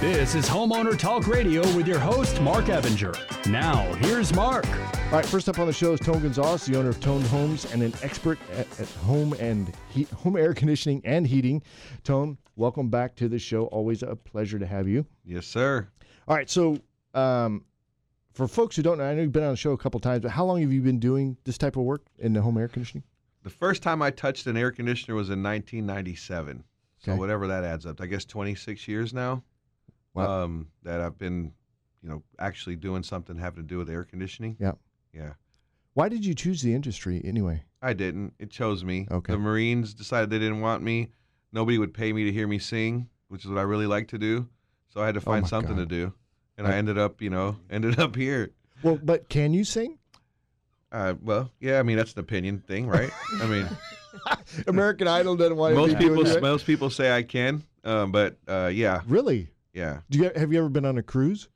This is Homeowner Talk Radio with your host, Mark Evinger. Now, here's Mark. All right, first up on the show is Tone Gonzalez, the owner of Toned Homes and an expert at, at home and heat, home air conditioning and heating. Tone, welcome back to the show. Always a pleasure to have you. Yes, sir. All right, so um, for folks who don't know, I know you've been on the show a couple times, but how long have you been doing this type of work in the home air conditioning? The first time I touched an air conditioner was in 1997. So whatever that adds up, I guess 26 years now. Wow. Um, that I've been, you know, actually doing something having to do with air conditioning. Yeah. Yeah. Why did you choose the industry anyway? I didn't. It chose me. Okay. The Marines decided they didn't want me. Nobody would pay me to hear me sing, which is what I really like to do. So I had to Oh find my something to do, and I- I ended up, you know, ended up here. Well, but can you sing? Uh, well, yeah. I mean, that's an opinion thing, right? I mean, American Idol doesn't want most to be people, most people say I can, um, but uh, yeah, Really? Yeah, Do you have you ever been on a cruise?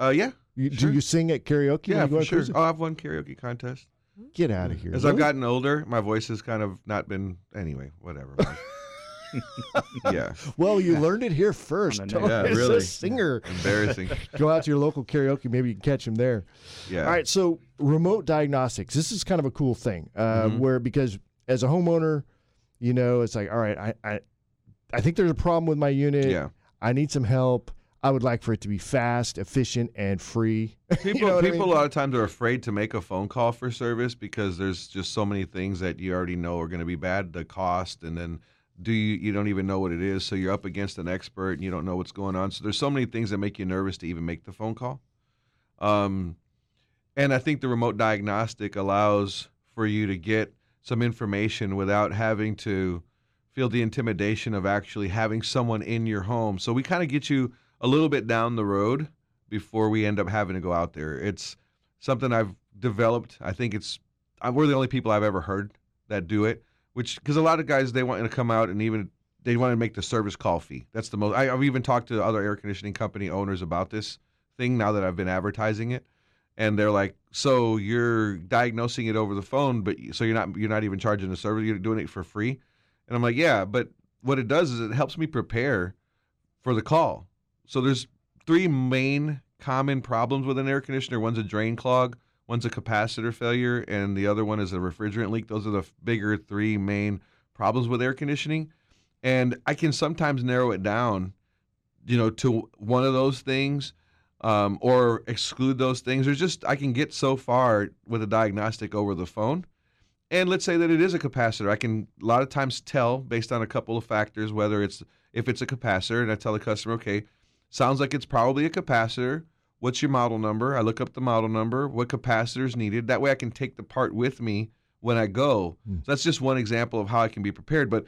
uh, yeah. You, Sure. Do you sing at karaoke? when Yeah, you go for on sure. Oh, I've won karaoke contest. Get out of here! As I've gotten older, my voice has kind of not been. Anyway, whatever. yeah, Well, you learned it here first. On Tony. Yeah, is really. a singer. embarrassing. Go out to your local karaoke. Maybe you can catch him there. Yeah. All right. So remote diagnostics. This is kind of a cool thing, uh, Mhm. where because as a homeowner, you know, it's like, all right, I, I, I think there's a problem with my unit. Yeah. I need some help. I would like for it to be fast, efficient, and free. People, know what I people mean? a lot of times are afraid to make a phone call for service because there's just so many things that you already know are going to be bad. The cost, and then do you you don't even know what it is, so you're up against an expert and you don't know what's going on. So there's so many things that make you nervous to even make the phone call. Um, and I think the remote diagnostic allows for you to get some information without having to feel the intimidation of actually having someone in your home. So we kind of get you a little bit down the road before we end up having to go out there. It's something I've developed. I think it's I, we're the only people I've ever heard that do it. Which because a lot of guys they want to come out and even they want to make the service call fee. That's the most. I, I've even talked to other air conditioning company owners about this thing now that I've been advertising it, and they're like, "So you're diagnosing it over the phone, but so you're not you're not even charging the service. You're doing it for free." And I'm like, "Yeah, but what it does is it helps me prepare for the call. So there's three main common problems with an air conditioner. One's a drain clog, one's a capacitor failure, and the other one is a refrigerant leak. Those are the bigger three main problems with air conditioning. And I can sometimes narrow it down, you know, to one of those things um, or exclude those things. There's just, I can get so far with a diagnostic over the phone. And let's say that it is a capacitor. I can a lot of times tell based on a couple of factors whether it's if it's a capacitor, and I tell the customer, okay, sounds like it's probably a capacitor. What's your model number? I look up the model number, what capacitor is needed. That way I can take the part with me when I go. Hmm. So that's just one example of how I can be prepared. But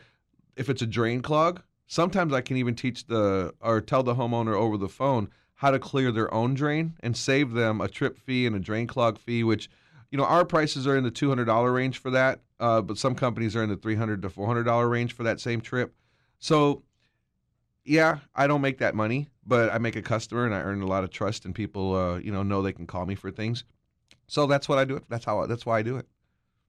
if it's a drain clog, sometimes I can even teach the or tell the homeowner over the phone how to clear their own drain and save them a trip fee and a drain clog fee, which you know our prices are in the two hundred dollar range for that, uh, but some companies are in the $300 to four hundred dollar range for that same trip. So yeah, I don't make that money, but I make a customer and I earn a lot of trust, and people, uh, you know, know they can call me for things. So that's what I do. It. That's how. I, that's why I do it.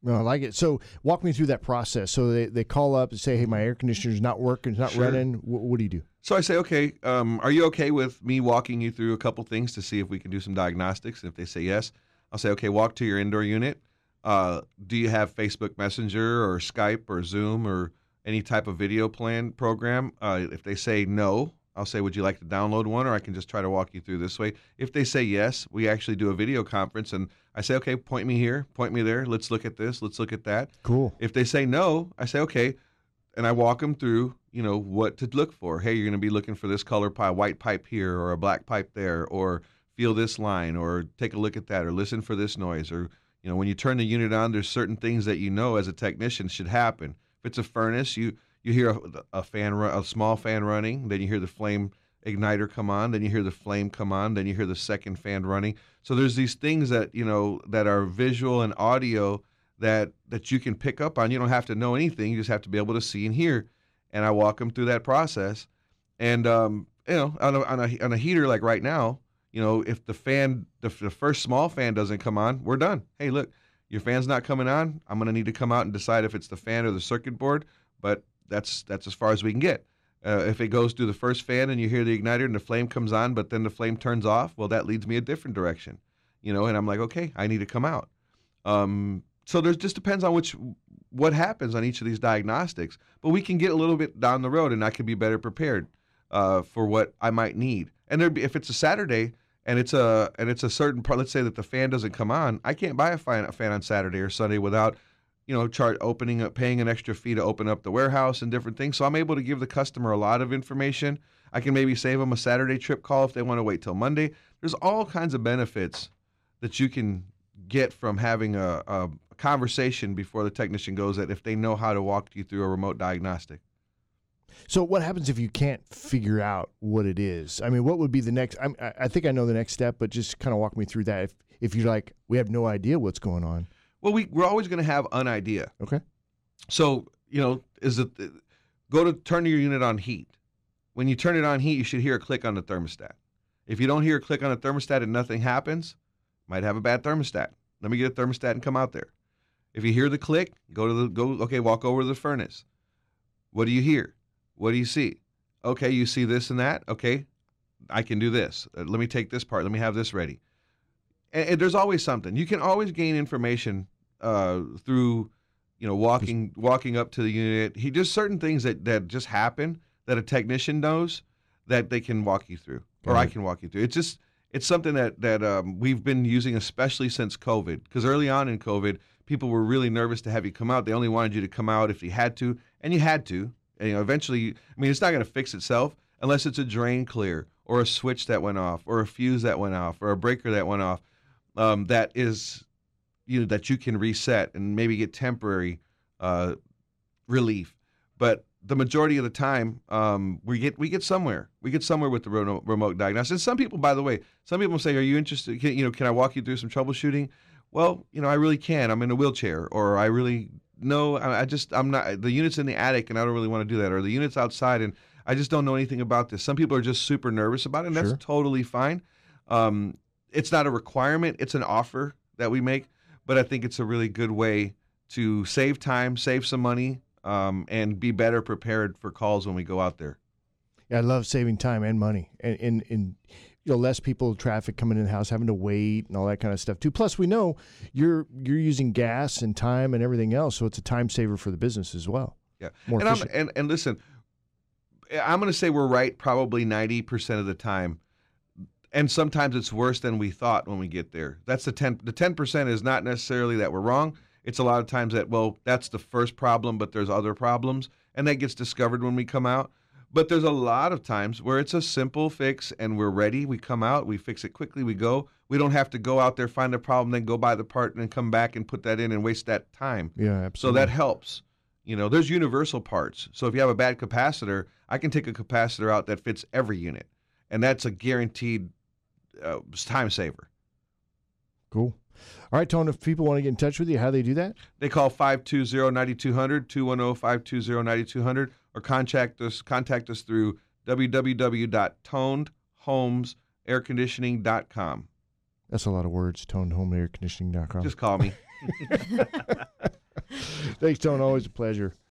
No, I like it. So walk me through that process. So they, they call up and say, "Hey, my air conditioner's not working. It's not Sure. running. What, what do you do?" So I say, okay, um, are you okay with me walking you through a couple things to see if we can do some diagnostics? And if they say yes, I'll say, okay, walk to your indoor unit. Uh, do you have Facebook Messenger or Skype or Zoom or any type of video plan program? Uh, if they say no, I'll say, would you like to download one, or I can just try to walk you through this way. If they say yes, we actually do a video conference, and I say, okay, point me here, point me there. Let's look at this. Let's look at that. Cool. If they say no, I say okay, and I walk them through, you know, what to look for. Hey, you're going to be looking for this color pipe, white pipe here, or a black pipe there, or feel this line, or take a look at that, or listen for this noise, or you know, when you turn the unit on, there's certain things that you know as a technician should happen. If it's a furnace, you you hear a, a fan, run, a small fan running, then you hear the flame igniter come on, then you hear the flame come on, then you hear the second fan running. So there's these things that you know that are visual and audio that that you can pick up on. You don't have to know anything; you just have to be able to see and hear. And I walk them through that process. And um, you know, on a, on a on a heater like right now, you know, if the fan, the, the first small fan doesn't come on, we're done. Hey, look, your fan's not coming on. I'm gonna need to come out and decide if it's the fan or the circuit board. But that's that's as far as we can get. Uh, if it goes through the first fan and you hear the igniter and the flame comes on, but then the flame turns off, well, that leads me a different direction, you know. And I'm like, okay, I need to come out. Um, so there's just depends on which what happens on each of these diagnostics. But we can get a little bit down the road, and I can be better prepared uh, for what I might need. And there, if it's a Saturday and it's a and it's a certain part, let's say that the fan doesn't come on, I can't buy a fan, a fan on Saturday or Sunday without you know, chart opening up, paying an extra fee to open up the warehouse and different things. So I'm able to give the customer a lot of information. I can maybe save them a Saturday trip call if they want to wait till Monday. There's all kinds of benefits that you can get from having a, a conversation before the technician goes that if they know how to walk you through a remote diagnostic. So what happens if you can't figure out what it is? I mean, what would be the next? I'm, I think I know the next step, but just kind of walk me through that. If if you're like, we have no idea what's going on. Well, we we're always going to have an idea. Okay. So you know, is it uh, go to turn your unit on heat? When you turn it on heat, you should hear a click on the thermostat. If you don't hear a click on the thermostat and nothing happens, might have a bad thermostat. Let me get a thermostat and come out there. If you hear the click, go to the go. Okay, walk over to the furnace. What do you hear? What do you see? Okay, you see this and that. Okay, I can do this. Uh, let me take this part. Let me have this ready. And, and there's always something. You can always gain information uh, through, you know, walking walking up to the unit. He just certain things that that just happen that a technician knows that they can walk you through, or I can walk you through. It's just it's something that that um, we've been using, especially since COVID. Because early on in COVID, people were really nervous to have you come out. They only wanted you to come out if you had to, and you had to. You know, eventually, I mean, it's not going to fix itself unless it's a drain clear or a switch that went off or a fuse that went off or a breaker that went off. Um, that is, you know, that you can reset and maybe get temporary uh, relief. But the majority of the time, um, we get we get somewhere. We get somewhere with the remote, remote diagnosis. And some people, by the way, some people say, "Are you interested? Can, you know, can I walk you through some troubleshooting?" Well, you know, I really can. I'm in a wheelchair, or I really no, I, I just I'm not. The unit's in the attic, and I don't really want to do that, or the unit's outside, and I just don't know anything about this. Some people are just super nervous about it, and that's totally fine. Um, it's not a requirement; it's an offer that we make. But I think it's a really good way to save time, save some money, um, and be better prepared for calls when we go out there. Yeah, I love saving time and money, and and, and you know less people, traffic coming in the house, having to wait, and all that kind of stuff too. Plus, we know you're you're using gas and time and everything else, so it's a time saver for the business as well. Yeah, More and I'm, and and listen, eh, I'm going to say we're right probably 90 percent of the time, and sometimes it's worse than we thought when we get there. That's the 10. The 10 percent is not necessarily that we're wrong. It's a lot of times that well, that's the first problem, but there's other problems, and that gets discovered when we come out. But there's a lot of times where it's a simple fix and we're ready. We come out, we fix it quickly, we go. We don't have to go out there, find a problem, then go buy the part and then come back and put that in and waste that time. Yeah, absolutely. So that helps. You know, there's universal parts. So if you have a bad capacitor, I can take a capacitor out that fits every unit, and that's a guaranteed uh, time saver. cool. All right, Tone. If people want to get in touch with you, how do they do that? They call 520-9200, 210-520-9200, or contact us contact us through www.tonedhomesairconditioning.com. That's a lot of words. TonedHomeAirConditioning.com. Just call me. Thanks, Tone. Always a pleasure.